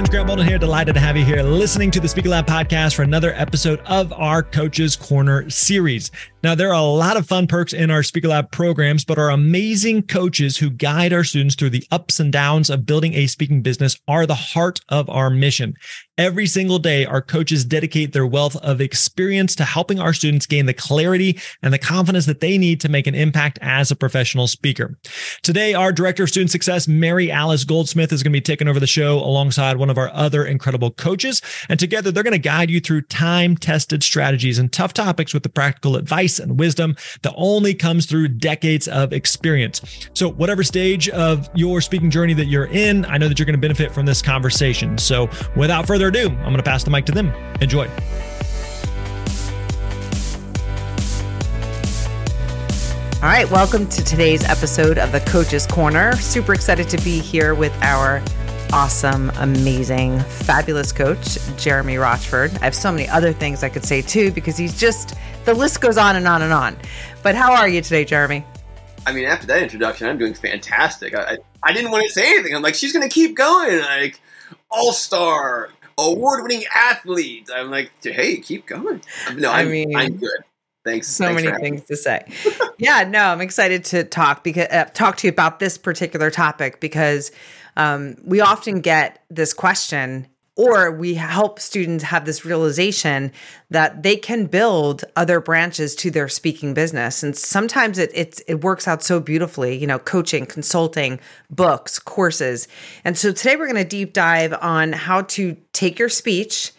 Friends? Grant Baldwin here. Delighted to have you here listening to the Speaker Lab podcast for another episode of our Coaches Corner series. Now, there are a lot of fun perks in our Speaker Lab programs, but our amazing coaches who guide our students through the ups and downs of building a speaking business are the heart of our mission. Every single day, our coaches dedicate their wealth of experience to helping our students gain the clarity and the confidence that they need to make an impact as a professional speaker. Today, our Director of Student Success, Maryalice Goldsmith, is going to be taking over the show alongside one of our other incredible coaches. And together, they're going to guide you through time tested strategies and tough topics with the practical advice advice and wisdom that only comes through decades of experience. So, whatever stage of your speaking journey that you're in, I know that you're going to benefit from this conversation. So, without further ado, I'm going to pass the mic to them. Enjoy. All right, welcome to today's episode of the Coach's Corner. Super excited to be here with our awesome, amazing, fabulous coach, Jeremy Rochford. I have so many other things I could say too because he's just the list goes on and on and on. But how are you today, Jeremy? I mean, after that introduction, I'm doing fantastic. I, I, I didn't want to say anything. I'm like, she's going to keep going. Like, all star, award winning athlete. I'm like, hey, keep going. No, I'm, I mean, I'm good. Thanks. So thanks many things to say. yeah, no, I'm excited to talk because uh, talk to you about this particular topic because um, we often get this question or we help students have this realization that they can build other branches to their speaking business. And sometimes it it, it works out so beautifully you know coaching consulting books courses. And so today we're going to deep dive on how to take your speech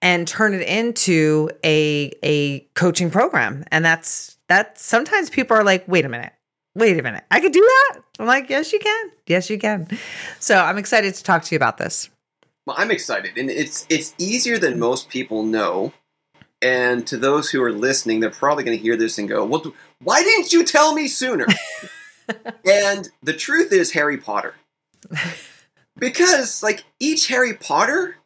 and turn it into a a coaching program. And that's that sometimes people are like wait a minute wait a minute. I could do that? I'm like yes you can. Yes you can. So i'm excited to talk to you about this. Well, I'm excited, and it's it's easier than most people know. And to those who are listening, they're probably going to hear this and go, "Well, why didn't you tell me sooner?" and the truth is, Harry Potter, because like each Harry Potter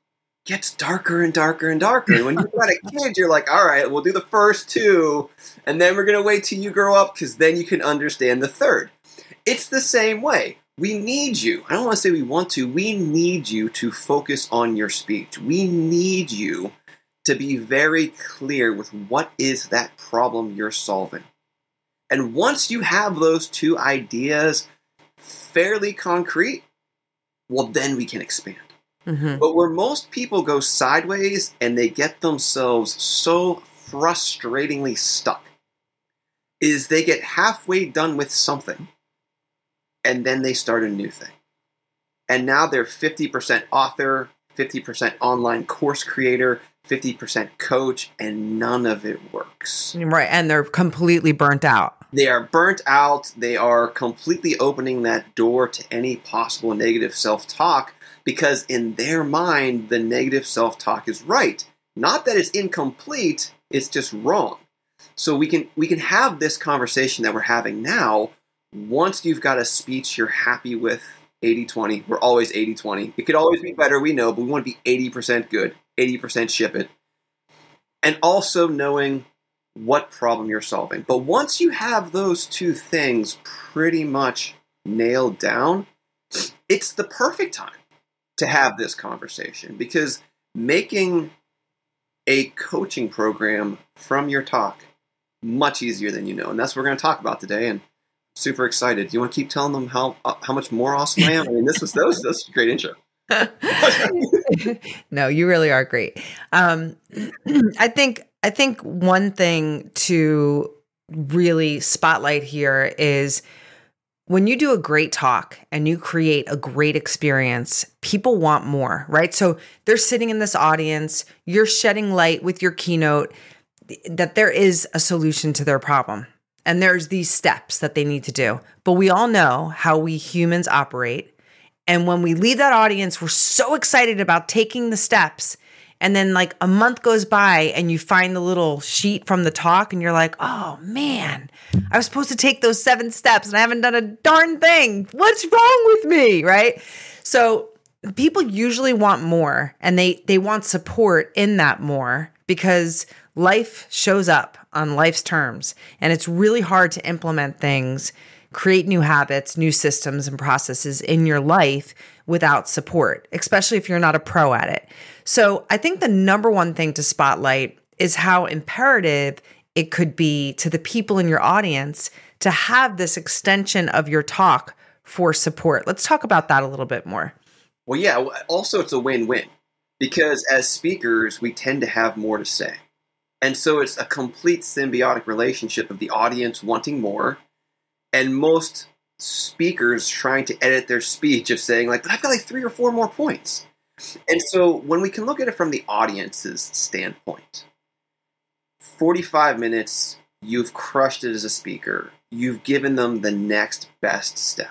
gets darker and darker and darker. And when you've got a kid, you're like, "All right, we'll do the first two, and then we're going to wait till you grow up because then you can understand the third. It's the same way we need you. I don't want to say we want to. We need you to focus on your speech. We need you to be very clear with what is that problem you're solving. And once you have those two ideas fairly concrete, well, then we can expand. Mm-hmm. But where most people go sideways and they get themselves so frustratingly stuck is they get halfway done with something and then they start a new thing. And now they're 50% author, 50% online course creator, 50% coach, and none of it works. Right. And they're completely burnt out. They are burnt out. They are completely opening that door to any possible negative self talk because, in their mind, the negative self talk is right. Not that it's incomplete, it's just wrong. So we can we can have this conversation that we're having now once you've got a speech you're happy with 80 20, we're always 80 20. It could always be better, we know, but we want to be 80% good, 80% ship it. And also knowing what problem you're solving. But once you have those two things pretty much nailed down, it's the perfect time to have this conversation because making a coaching program from your talk much easier than you know. And that's what we're going to talk about today. And super excited. Do you want to keep telling them how uh, how much more awesome I am? I mean, this was that was, that was a great intro. no, you really are great. Um, I think I think one thing to really spotlight here is when you do a great talk and you create a great experience, people want more, right? So they're sitting in this audience, you're shedding light with your keynote that there is a solution to their problem. And there's these steps that they need to do. But we all know how we humans operate. And when we leave that audience, we're so excited about taking the steps and then like a month goes by and you find the little sheet from the talk and you're like, oh man, I was supposed to take those seven steps and I haven't done a darn thing. What's wrong with me? Right. So people usually want more and they they want support in that more because life shows up on life's terms and it's really hard to implement things create new habits new systems and processes in your life without support especially if you're not a pro at it so I think the number one thing to spotlight is how imperative it could be to the people in your audience to have this extension of your talk for support. Let's talk about that a little bit more. Well, yeah, also it's a win win because as speakers, we tend to have more to say. And so it's a complete symbiotic relationship of the audience wanting more and most speakers trying to edit their speech of saying, like, but I've got like three or four more points. And so when we can look at it from the audience's standpoint, 45 minutes, you've crushed it as a speaker. You've given them the next best step.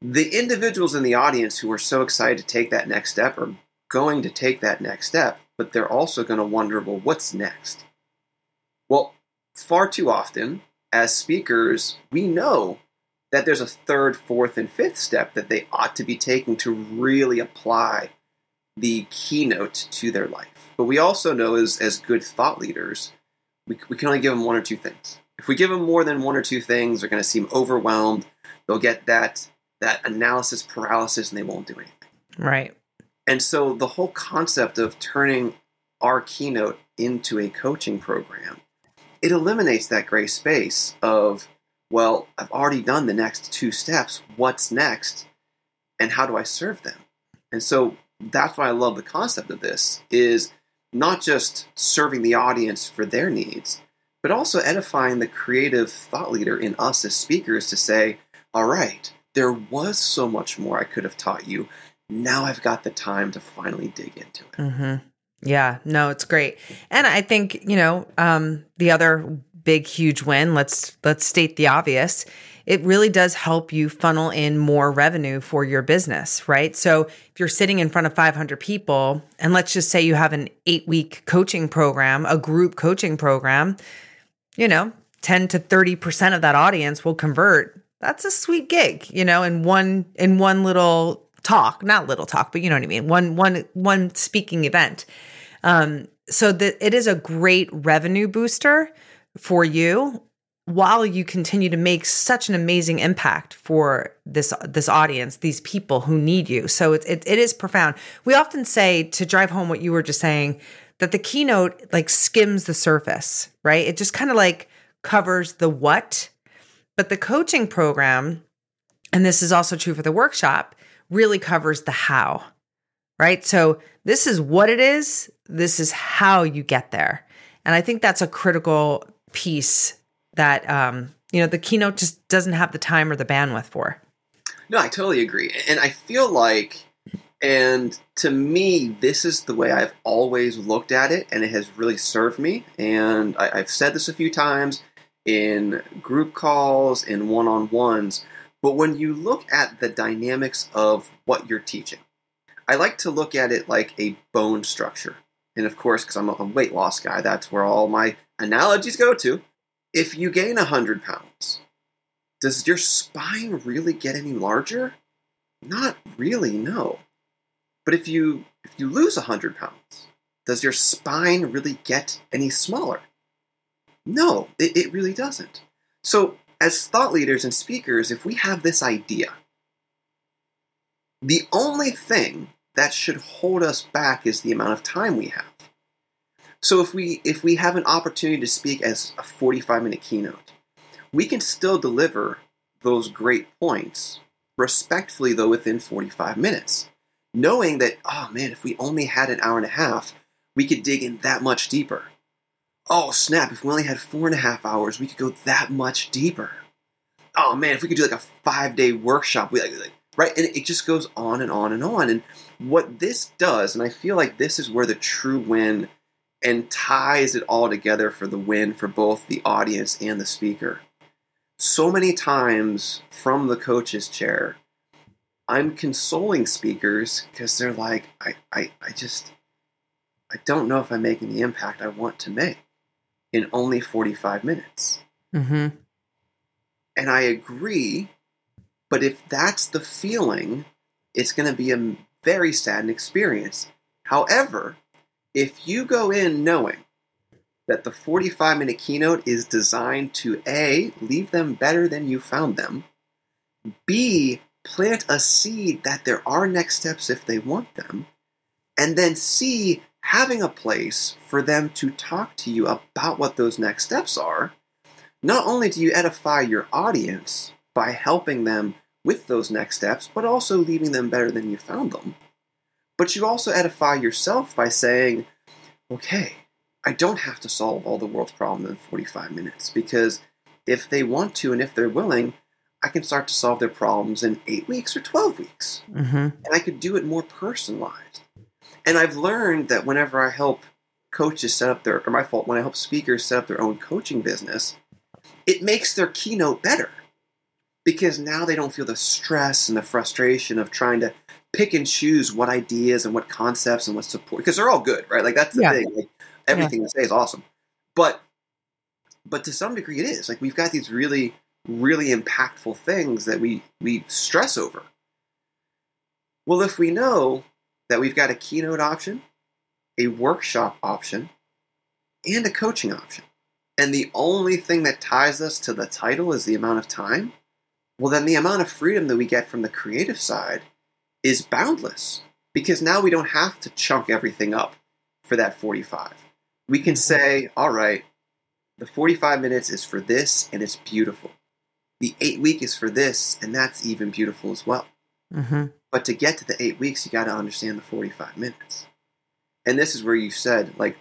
The individuals in the audience who are so excited to take that next step are going to take that next step, but they're also going to wonder, well, what's next? Well, far too often, as speakers, we know that there's a third, fourth, and fifth step that they ought to be taking to really apply the keynote to their life. But we also know as, as good thought leaders, we, we can only give them one or two things. If we give them more than one or two things, they're going to seem overwhelmed. They'll get that that analysis paralysis and they won't do anything. Right. And so the whole concept of turning our keynote into a coaching program, it eliminates that gray space of, well, I've already done the next two steps. What's next? And how do I serve them? And so that's why I love the concept of this is not just serving the audience for their needs, but also edifying the creative thought leader in us as speakers to say, all right, there was so much more I could have taught you. Now I've got the time to finally dig into it. Mm-hmm. Yeah, no, it's great. And I think, you know, um, the other big, huge win, let's, let's state the obvious, it really does help you funnel in more revenue for your business, right? So if you're sitting in front of 500 people, and let's just say you have an eight week coaching program, a group coaching program, you know, 10 to 30% of that audience will convert. That's a sweet gig, you know, in one, in one little talk, not little talk, but you know what I mean? One, one, one speaking event. Um, so that it is a great revenue booster for you while you continue to make such an amazing impact for this this audience these people who need you. So it, it, it is profound. We often say to drive home what you were just saying that the keynote like skims the surface right? It just kind of like covers the what. But the coaching program and this is also true for the workshop really covers the how right? So this is what it is. This is how you get there. And i think that's a critical piece that um, you know the keynote just doesn't have the time or the bandwidth for. No, I totally agree, and I feel like, and to me, this is the way I've always looked at it, and it has really served me. And I, I've said this a few times in group calls, in one-on-ones. But when you look at the dynamics of what you're teaching, I like to look at it like a bone structure. And of course, because I'm a weight loss guy, that's where all my analogies go to if you gain 100 pounds, does your spine really get any larger? Not really, no. But if you if you lose 100 pounds, does your spine really get any smaller? No, it, it really doesn't. So, as thought leaders and speakers, if we have this idea, the only thing that should hold us back is the amount of time we have. So if we if we have an opportunity to speak as a 45 minute keynote, we can still deliver those great points respectfully though within 45 minutes. knowing that, oh man, if we only had an hour and a half, we could dig in that much deeper. Oh snap, if we only had four and a half hours, we could go that much deeper. Oh man, if we could do like a five day workshop, we like, like right? And it just goes on and on and on. And what this does, and I feel like this is where the true win and ties it all together for the win for both the audience and the speaker. So many times from the coach's chair, I'm consoling speakers because they're like, I, I, I just, I don't know if I'm making the impact I want to make in only 45 minutes. Mm-hmm. And I agree, but if that's the feeling, it's going to be a very sad experience. However, if you go in knowing that the 45 minute keynote is designed to A, leave them better than you found them, B, plant a seed that there are next steps if they want them, and then C, having a place for them to talk to you about what those next steps are, not only do you edify your audience by helping them with those next steps, but also leaving them better than you found them. But you also edify yourself by saying, okay, I don't have to solve all the world's problems in 45 minutes because if they want to and if they're willing, I can start to solve their problems in eight weeks or 12 weeks. Mm-hmm. And I could do it more personalized. And I've learned that whenever I help coaches set up their, or my fault, when I help speakers set up their own coaching business, it makes their keynote better because now they don't feel the stress and the frustration of trying to pick and choose what ideas and what concepts and what support because they're all good, right? Like that's the Yeah. thing. Like everything they say is awesome, but but to some degree it is. Like we've got these really really impactful things that we we stress over. Well, if we know that we've got a keynote option, a workshop option, and a coaching option, and the only thing that ties us to the title is the amount of time, well, then the amount of freedom that we get from the creative side is boundless because now we don't have to chunk everything up for that 45. We can say, all right, the 45 minutes is for this and it's beautiful. The eight week is for this and that's even beautiful as well. Mm-hmm. But to get to the eight weeks, you got to understand the 45 minutes. And this is where you said, like,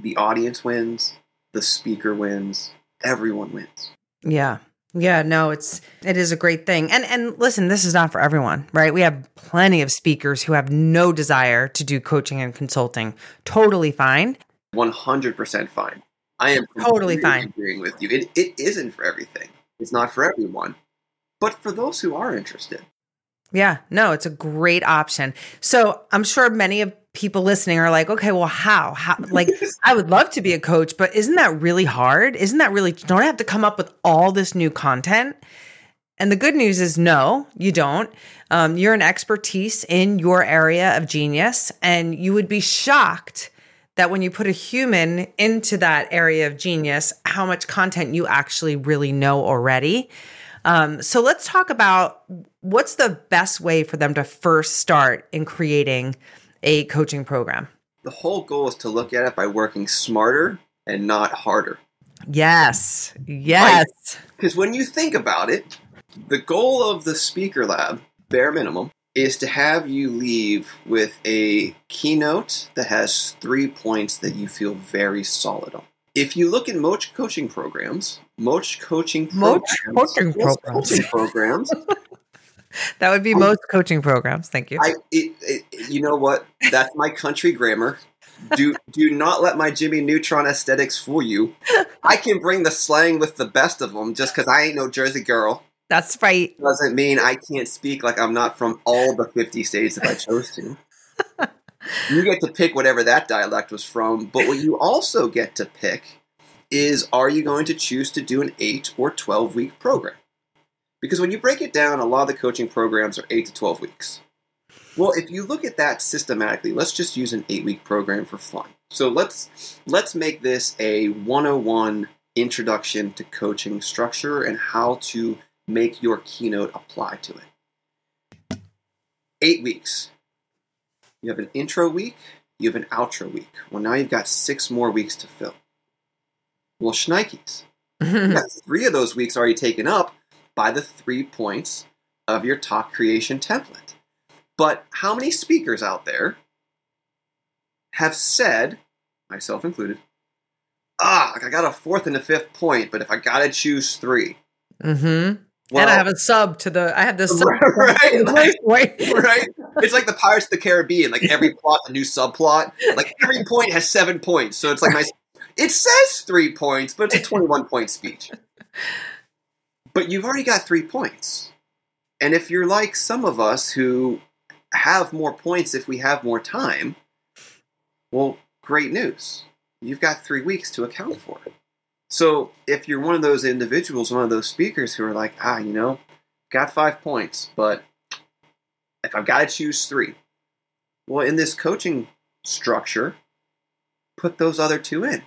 the audience wins, the speaker wins, everyone wins. Yeah. Yeah, no, it's it is a great thing. And and listen, this is not for everyone, right? We have plenty of speakers who have no desire to do coaching and consulting. Totally fine. 100% fine. I am Totally fine. agreeing with you. It, it isn't for everything. It's not for everyone. But for those who are interested, Yeah, no, it's a great option. So I'm sure many of people listening are like, okay, well, how? How like I would love to be a coach, but isn't that really hard? Isn't that really don't I have to come up with all this new content? And the good news is no, you don't. Um, you're an expertise in your area of genius, and you would be shocked that when you put a human into that area of genius, how much content you actually really know already. Um, so let's talk about what's the best way for them to first start in creating a coaching program. the whole goal is to look at it by working smarter and not harder. Yes, yes, Because when you think about it, the goal of the speaker lab, bare minimum, is to have you leave with a keynote that has three points that you feel very solid on. If you look at most coaching programs, most coaching Most coaching programs. coaching programs, that would be oh, most coaching programs. Thank you. I, it, it, you know what? That's my country grammar. Do do not let my Jimmy Neutron aesthetics fool you. I can bring the slang with the best of them just because I ain't no Jersey girl. That's right. doesn't mean I can't speak like I'm not from all the 50 states if I chose to. you get to pick whatever that dialect was from, but what you also get to pick is are you going to choose to do an 8 or 12 week program? Because when you break it down, a lot of the coaching programs are 8 to 12 weeks. Well, if you look at that systematically, let's just use an 8 week program for fun. So let's let's make this a 101 introduction to coaching structure and how to make your keynote apply to it. Eight weeks. You have an intro week, you have an outro week. Well, now you've got six more weeks to fill. Well, shnikes. Three of those weeks already taken up by the three points of your talk creation template. But how many speakers out there have said, myself included, ah, I got a fourth and a fifth point, but if I got to choose three. Mm-hmm. Well, and I have a sub to the. I have this sub right, like, right. It's like the Pirates of the Caribbean. Like every plot, a new subplot. Like every point has seven points. So it's like my. It says three points, but it's a twenty-one point speech. But you've already got three points, and if you're like some of us who have more points if we have more time, well, great news. You've got three weeks to account for it. So if you're one of those individuals, one of those speakers who are like, ah, you know, got five points, but if I've got to choose three, well, in this coaching structure, put those other two in.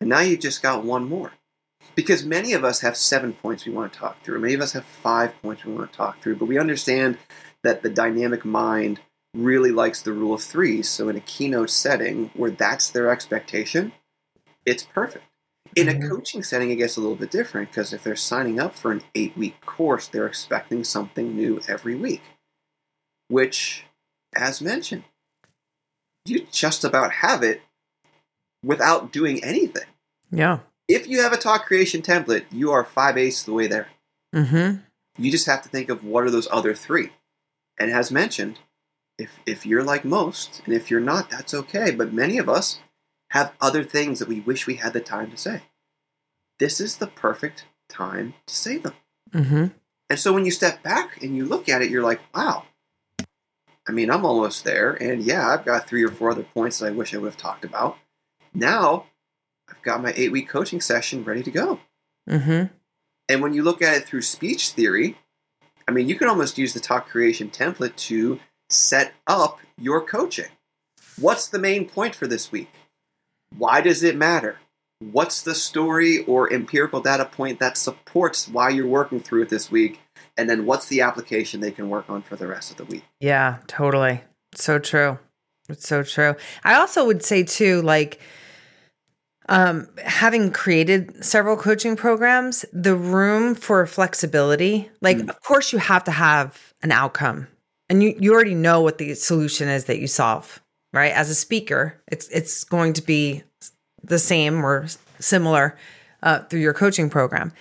And now you've just got one more. Because many of us have seven points we want to talk through. Many of us have five points we want to talk through. But we understand that the dynamic mind really likes the rule of threes. So in a keynote setting where that's their expectation, it's perfect. In a mm-hmm. coaching setting, it gets a little bit different because if they're signing up for an eight week course, they're expecting something new every week, which, as mentioned, you just about have it without doing anything. Yeah. If you have a talk creation template, you are five eighths the way there. Mm-hmm. You just have to think of what are those other three. And as mentioned, if if you're like most, and if you're not, that's okay. But many of us have other things that we wish we had the time to say. This is the perfect time to say them. Mm-hmm. And so when you step back and you look at it, you're like, wow. I mean, I'm almost there. And yeah, I've got three or four other points that I wish I would have talked about. Now I've got my eight week coaching session ready to go. Mm-hmm. And when you look at it through speech theory, I mean, you can almost use the talk creation template to set up your coaching. What's the main point for this week? Why does it matter? What's the story or empirical data point that supports why you're working through it this week? And then what's the application they can work on for the rest of the week? Yeah, totally. So true. It's so true. I also would say, too, like, um, having created several coaching programs, the room for flexibility, like, mm. of course, you have to have an outcome and you, you already know what the solution is that you solve right? As a speaker, it's it's going to be the same or similar uh, through your coaching program,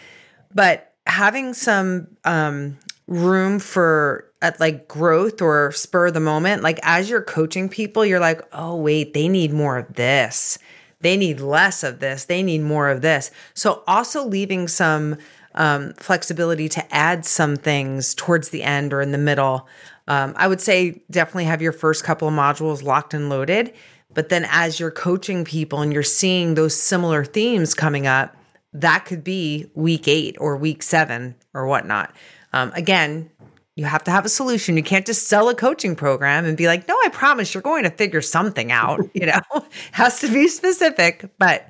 but having some um, room for at like growth or spur of the moment, like as you're coaching people, you're like, oh wait, they need more of this. They need less of this. They need more of this. So also leaving some um, flexibility to add some things towards the end or in the middle um, I would say definitely have your first couple of modules locked and loaded. But then as you're coaching people and you're seeing those similar themes coming up, that could be week eight or week seven or whatnot. Um, again, you have to have a solution. You can't just sell a coaching program and be like, no, I promise you're going to figure something out. You know, has to be specific, but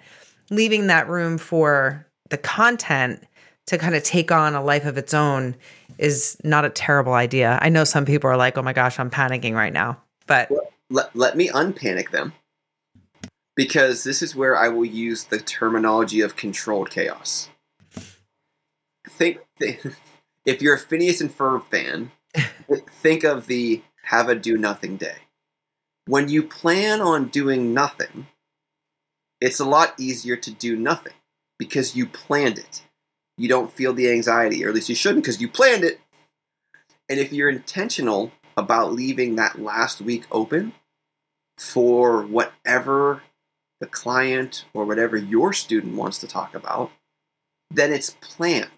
leaving that room for the content to kind of take on a life of its own is not a terrible idea. I know some people are like, "Oh my gosh, I'm panicking right now." But let, let me unpanic them. Because this is where I will use the terminology of controlled chaos. Think if you're a Phineas and Ferb fan, think of the have a do nothing day. When you plan on doing nothing, it's a lot easier to do nothing because you planned it you don't feel the anxiety, or at least you shouldn't because you planned it. And if you're intentional about leaving that last week open for whatever the client or whatever your student wants to talk about, then it's planned.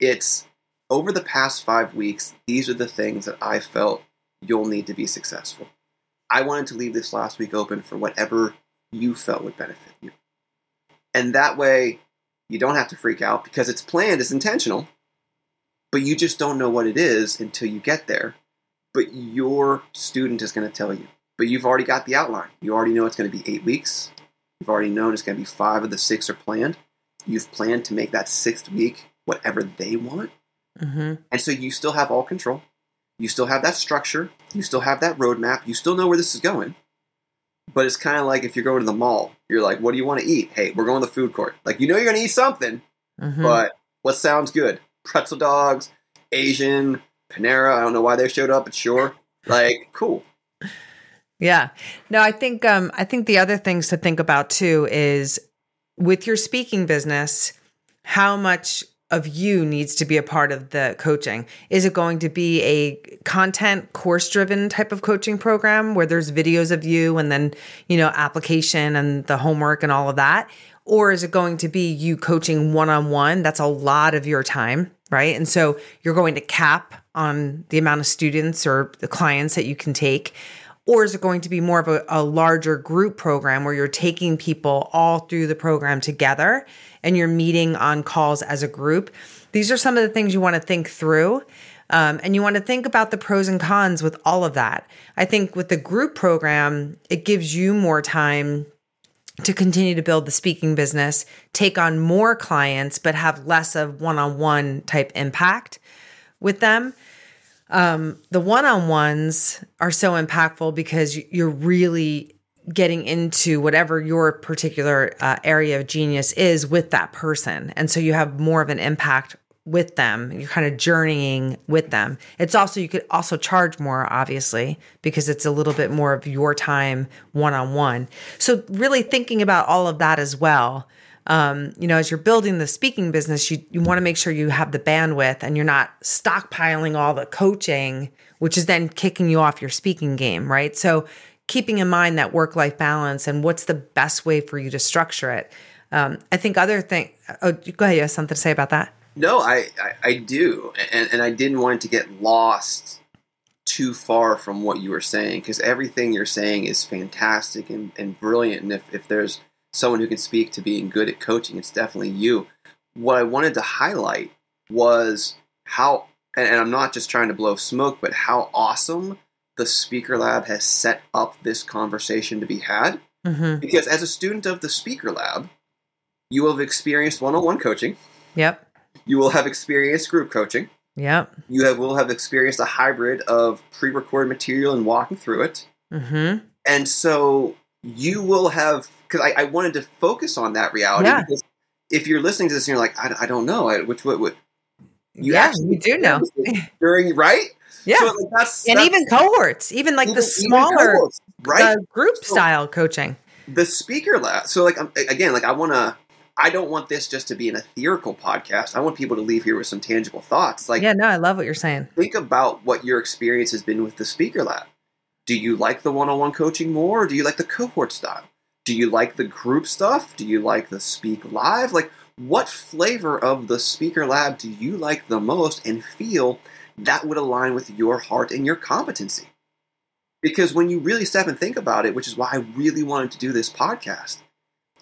It's over the past five weeks, these are the things that I felt you'll need to be successful. I wanted to leave this last week open for whatever you felt would benefit you. And that way, you don't have to freak out because it's planned, it's intentional, but you just don't know what it is until you get there. But your student is going to tell you. But you've already got the outline. You already know it's going to be eight weeks. You've already known it's going to be five of the six are planned. You've planned to make that sixth week whatever they want. Mm-hmm. And so you still have all control. You still have that structure. You still have that roadmap. You still know where this is going. But it's kind of like if you're going to the mall, you're like, what do you want to eat? Hey, we're going to the food court. Like, you know you're going to eat something, mm-hmm. but what sounds good? Pretzel dogs, Asian, Panera. I don't know why they showed up, but sure. Like, cool. Yeah. No, I think um I think the other things to think about too is with your speaking business, how much of you needs to be a part of the coaching? Is it going to be a content course driven type of coaching program where there's videos of you and then, you know, application and the homework and all of that? Or is it going to be you coaching one on one? That's a lot of your time, right? And so you're going to cap on the amount of students or the clients that you can take. Or is it going to be more of a, a larger group program where you're taking people all through the program together and you're meeting on calls as a group? These are some of the things you want to think through. Um, and you want to think about the pros and cons with all of that. I think with the group program, it gives you more time to continue to build the speaking business, take on more clients, but have less of one on one type impact with them. Um, the one on ones are so impactful because you're really getting into whatever your particular uh, area of genius is with that person. And so you have more of an impact with them. You're kind of journeying with them. It's also, you could also charge more, obviously, because it's a little bit more of your time one on one. So, really thinking about all of that as well. Um, you know, as you're building the speaking business, you, you want to make sure you have the bandwidth and you're not stockpiling all the coaching, which is then kicking you off your speaking game, right? So, keeping in mind that work life balance and what's the best way for you to structure it. Um, I think other thing. Oh, go ahead. You have something to say about that? No, I, I, I do, and, and I didn't want to get lost too far from what you were saying because everything you're saying is fantastic and, and brilliant. And if, if there's someone who can speak to being good at coaching, it's definitely you. What I wanted to highlight was how, and, and I'm not just trying to blow smoke, but how awesome the Speaker Lab has set up this conversation to be had. Mm-hmm. Because as a student of the Speaker Lab, you will have experienced one on one coaching. Yep. You will have experienced group coaching. Yep. You have will have experienced a hybrid of pre-recorded material and walking through it. Mm-hmm. And so you will have because I, I, wanted to focus on that reality Yeah. because if you're listening to this and you're like, I, I don't know, I, which what would you yeah, you do know. during right? Yeah. So like that's and that's- even cohorts, even like even- the smaller cohorts, right? the group So- style coaching. the speaker lab. So like again, like I want to. I don't want this just to be an ethereal podcast. I want people to leave here with some tangible thoughts. Like yeah, no, I love what you're saying. think about what your experience has been with the speaker lab. Do you like the one-on-one coaching more or do you like the cohort style? Do you like the group stuff? Do you like the speak live? Like what flavor of the speaker lab do you like the most and feel that would align with your heart and your competency? Because when you really step and think about it, which is why I really wanted to do this podcast,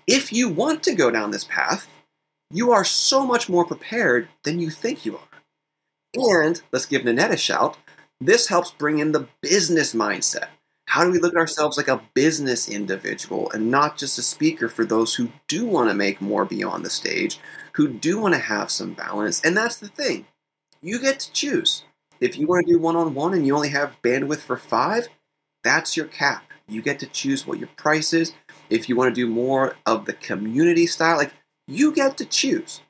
if you want to go down this path, you are so much more prepared than you think you are. And let's give Nanette a shout. This helps bring in the business mindset. How do we look at ourselves like a business individual and not just a speaker for those who do want to make more beyond the stage, who do want to have some balance? And that's the thing. You get to choose. If you want to do one on one and you only have bandwidth for five, that's your cap. You get to choose what your price is. If you want to do more of the community style, like you get to choose.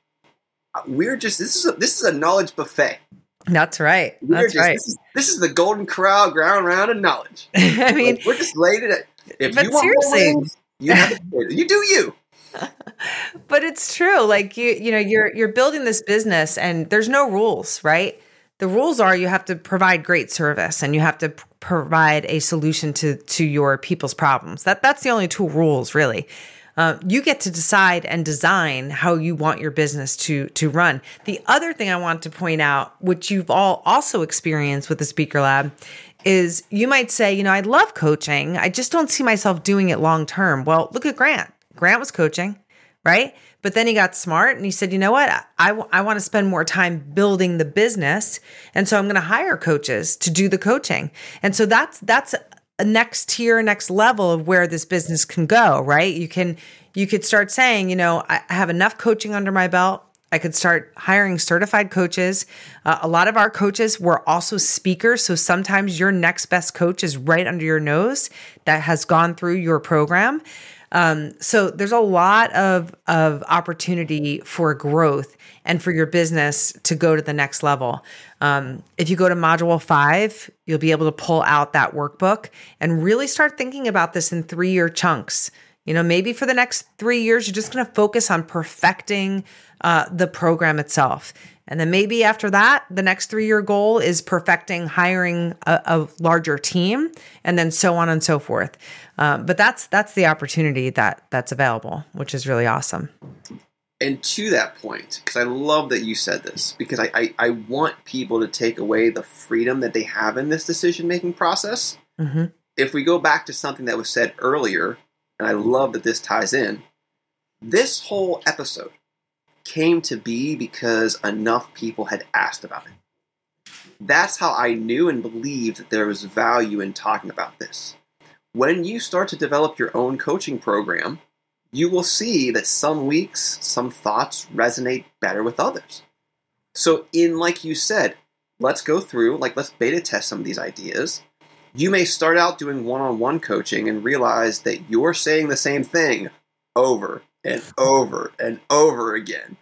Uh, We're just this is a, this is a knowledge buffet. That's right. That's just, right. This is, this is the golden corral ground round of knowledge. I mean, Like, we're just laid it. At, if but you want seriously. wings, you have to, you do you. but it's true. Like you, you know, you're you're building this business, and there's no rules, right? The rules are you have to provide great service, and you have to p- provide a solution to to your people's problems. That that's the only two rules, really. Uh, you get to decide and design how you want your business to to run. The other thing I want to point out, which you've all also experienced with the Speaker Lab, is you might say, you know, I love coaching. I just don't see myself doing it long term. Well, look at Grant. Grant was coaching, right? But then he got smart and he said, you know what? I, w- I want to spend more time building the business. And so I'm going to hire coaches to do the coaching. And so that's, that's next tier, next level of where this business can go, right? You can, you could start saying, you know, I I have enough coaching under my belt. I could start hiring certified coaches. Uh, a lot of our coaches were also speakers. So sometimes your next best coach is right under your nose that has gone through your program. Um, so there's a lot of of opportunity for growth and for your business to go to the next level. Um, if you go to module five, you'll be able to pull out that workbook and really start thinking about this in three year chunks. You know, maybe for the next three years, you're just going to focus on perfecting uh, the program itself. And then maybe after that, the next three year goal is perfecting hiring a, a, larger team, and then so on and so forth. Um, but that's that's the opportunity that that's available, which is really awesome. And to that point, because I love that you said this, because I, I, I, want people to take away the freedom that they have in this decision making process. Mm-hmm. If we go back to something that was said earlier, and I love that this ties in, this whole episode came to be because enough people had asked about it. That's how I knew and believed that there was value in talking about this. When you start to develop your own coaching program, you will see that some weeks, some thoughts resonate better with others. So, in like you said, let's go through, like, let's beta test some of these ideas. You may start out doing one on one coaching and realize that you're saying the same thing over and over and over again,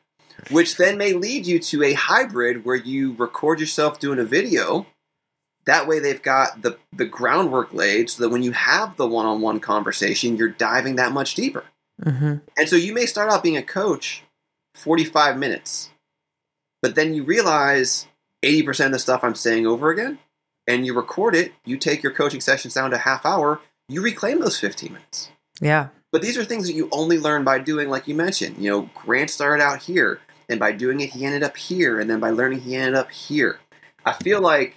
which then may lead you to a hybrid where you record yourself doing a video. That way, they've got the, the groundwork laid so that when you have the one on one conversation, you're diving that much deeper. Mm-hmm. And so you may start out being a coach 45 minutes, but then you realize 80% of the stuff I'm saying over again, and you record it, you take your coaching sessions down to half hour, you reclaim those 15 minutes. Yeah. But these are things that you only learn by doing, like you mentioned. You know, Grant started out here, and by doing it, he ended up here, and then by learning, he ended up here. I feel like,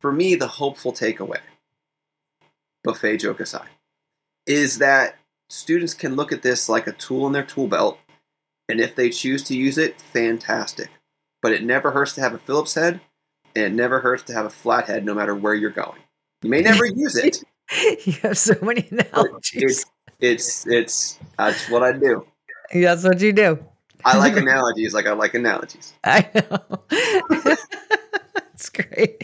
for me, the hopeful takeaway, buffet joke aside, is that students can look at this like a tool in their tool belt, and if they choose to use it, fantastic. But it never hurts to have a Phillips head, and it never hurts to have a flat head no matter where you're going. You may never use it. you have so many analogies. It's, it's, it's, that's what I do. That's what you do. I like analogies like I like analogies. I know. That's great.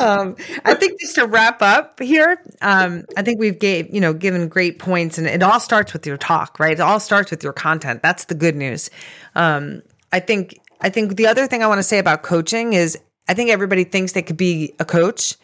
Um, I think just to wrap up here, um, I think we've gave you know given great points, and it all starts with your talk, right? It all starts with your content. That's the good news. Um, I think I think the other thing I want to say about coaching is I think everybody thinks they could be a coach.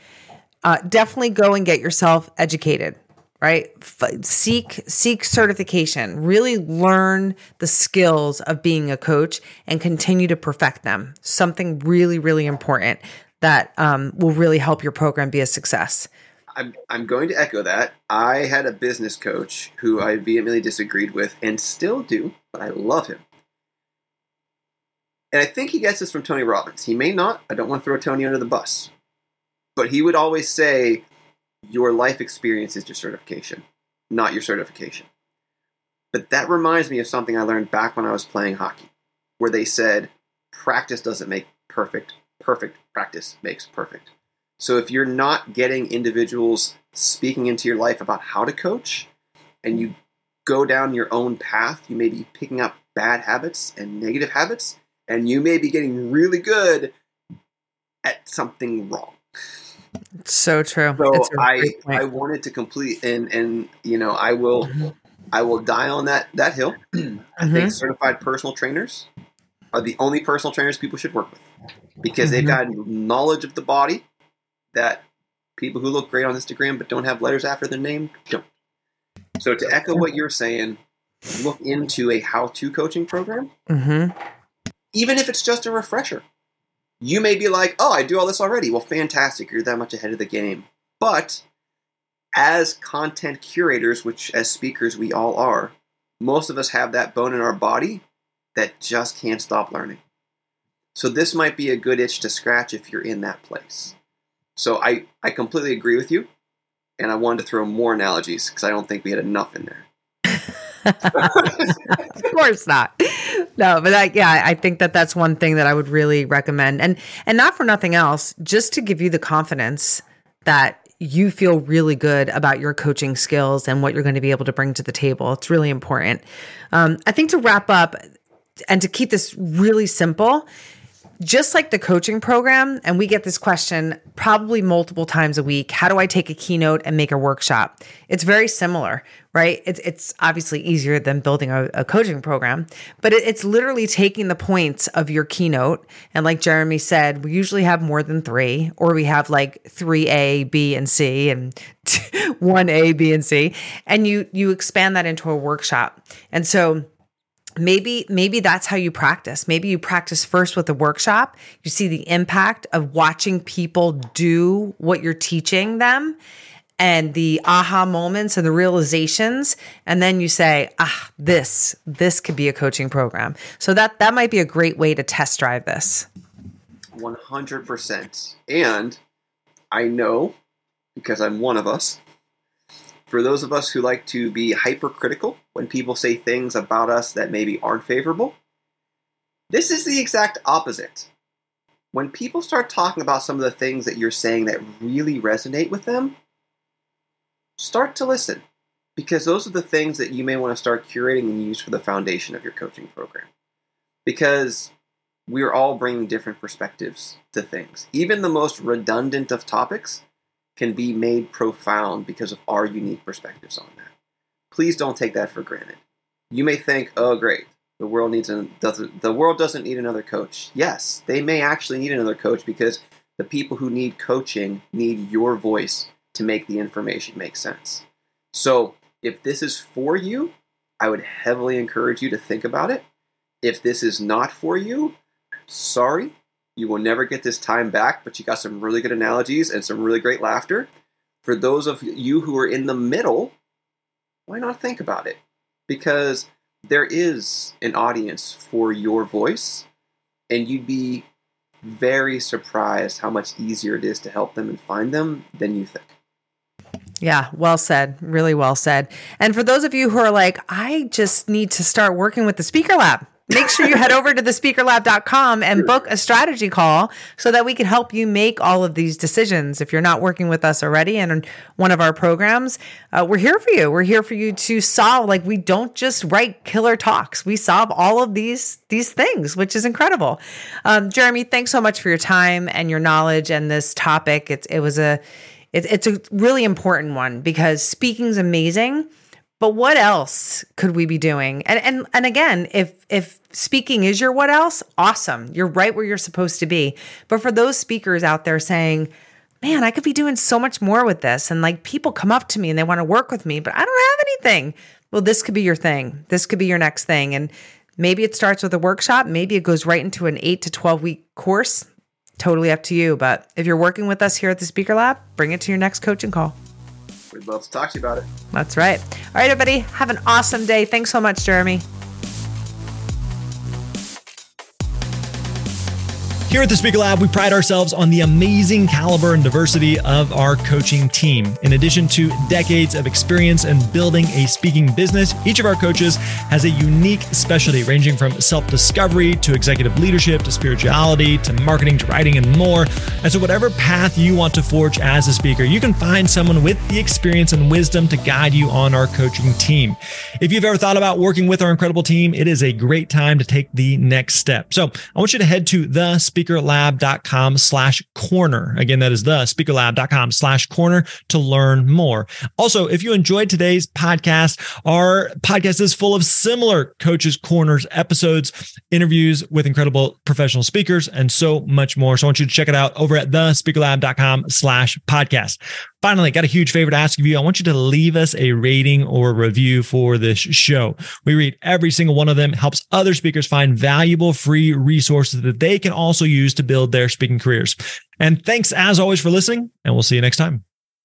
Uh, definitely go and get yourself educated right? F- seek seek certification. Really learn the skills of being a coach and continue to perfect them. Something really really important that um, will really help your program be a success. I'm, I'm going to echo that. I had a business coach who i vehemently disagreed with and still do but i love him. And i think he gets this from tony robbins. He may not i don't want to throw tony under the bus but he would always say your life experience is your certification, not your certification. But that reminds me of something I learned back when I was playing hockey, where they said practice doesn't make perfect, perfect practice makes perfect. So if you're not getting individuals speaking into your life about how to coach, and you go down your own path, you may be picking up bad habits and negative habits, and you may be getting really good at something wrong. So true. So I I wanted to complete and and you know I will mm-hmm. I will die on that that hill. I mm-hmm. think certified personal trainers are the only personal trainers people should work with because mm-hmm. they've got knowledge of the body that people who look great on Instagram but don't have letters after their name don't. So to echo what you're saying, look into a how-to coaching program, mm-hmm. even if it's just a refresher you may be like, oh, I do all this already. Well, fantastic. You're that much ahead of the game. But as content curators, which as speakers we all are, most of us have that bone in our body that just can't stop learning. So this might be a good itch to scratch if you're in that place. So I, I completely agree with you. And I wanted to throw more analogies because I don't think we had enough in there. of course not. No, but I, yeah, I think that that's one thing that I would really recommend, and and not for nothing else, just to give you the confidence that you feel really good about your coaching skills and what you're going to be able to bring to the table. It's really important. Um, I think to wrap up and to keep this really simple, just like the coaching program, and we get this question probably multiple times a week how do I take a keynote and make a workshop? It's very similar, right? It's, it's obviously easier than building a, a coaching program, but it, it's literally taking the points of your keynote. And like Jeremy said, we usually have more than three, or we have like three A, B, and C, and one A, B, and C, and you you expand that into a workshop. And so maybe maybe that's how you practice. Maybe you practice first with the workshop. You see the impact of watching people do what you're teaching them and the aha moments and the realizations. And then you say ah this this could be a coaching program. So that that might be a great way to test drive this. 100% and i know because i'm one of us for those of us who like to be hypercritical when people say things about us that maybe aren't favorable, this is the exact opposite. When people start talking about some of the things that you're saying that really resonate with them, start to listen because those are the things that you may want to start curating and use for the foundation of your coaching program. Because we're all bringing different perspectives to things. Even the most redundant of topics can be made profound because of our unique perspectives on that. Please don't take that for granted. You may think, "Oh, great, the world needs a, doesn't the world doesn't need another coach." Yes, they may actually need another coach because the people who need coaching need your voice to make the information make sense. So, if this is for you, I would heavily encourage you to think about it. If this is not for you, sorry, you will never get this time back, but you got some really good analogies and some really great laughter. For those of you who are in the middle, why not think about it? Because there is an audience for your voice, and you'd be very surprised how much easier it is to help them and find them than you think. Yeah, well said. Really well said. And for those of you who are like, I just need to start working with the Speaker Lab, make sure you head over to thespeakerlab.com and book a strategy call so that we can help you make all of these decisions. If you're not working with us already in one of our programs, uh, we're here for you. We're here for you to solve. Like we don't just write killer talks; we solve all of these these things, which is incredible. Um, Jeremy, thanks so much for your time and your knowledge and this topic. It's it was a it, it's a really important one because speaking's amazing but what else could we be doing? And and and again, if if speaking is your what else, awesome. You're right where you're supposed to be. But for those speakers out there saying, "Man, I could be doing so much more with this." And like people come up to me and they want to work with me, but I don't have anything. Well, this could be your thing. This could be your next thing. And maybe it starts with a workshop, maybe it goes right into an 8 to 12 week course. Totally up to you, but if you're working with us here at the Speaker Lab, bring it to your next coaching call. We'd love to talk to you about it. That's right. All right, everybody. Have an awesome day. Thanks so much, Jeremy. Here at the Speaker Lab, we pride ourselves on the amazing caliber and diversity of our coaching team. In addition to decades of experience in building a speaking business, each of our coaches has a unique specialty ranging from self discovery to executive leadership to spirituality to marketing to writing and more. And so, whatever path you want to forge as a speaker, you can find someone with the experience and wisdom to guide you on our coaching team. If you've ever thought about working with our incredible team, it is a great time to take the next step. So, I want you to head to the speaker speakerlab.com slash corner. Again, that is the speakerlab.com slash corner to learn more. Also, if you enjoyed today's podcast, our podcast is full of similar coaches corners episodes, interviews with incredible professional speakers, and so much more. So I want you to check it out over at the speakerlab.com slash podcast. Finally, got a huge favor to ask of you. I want you to leave us a rating or review for this show. We read every single one of them, helps other speakers find valuable free resources that they can also use to build their speaking careers. And thanks as always for listening, and we'll see you next time.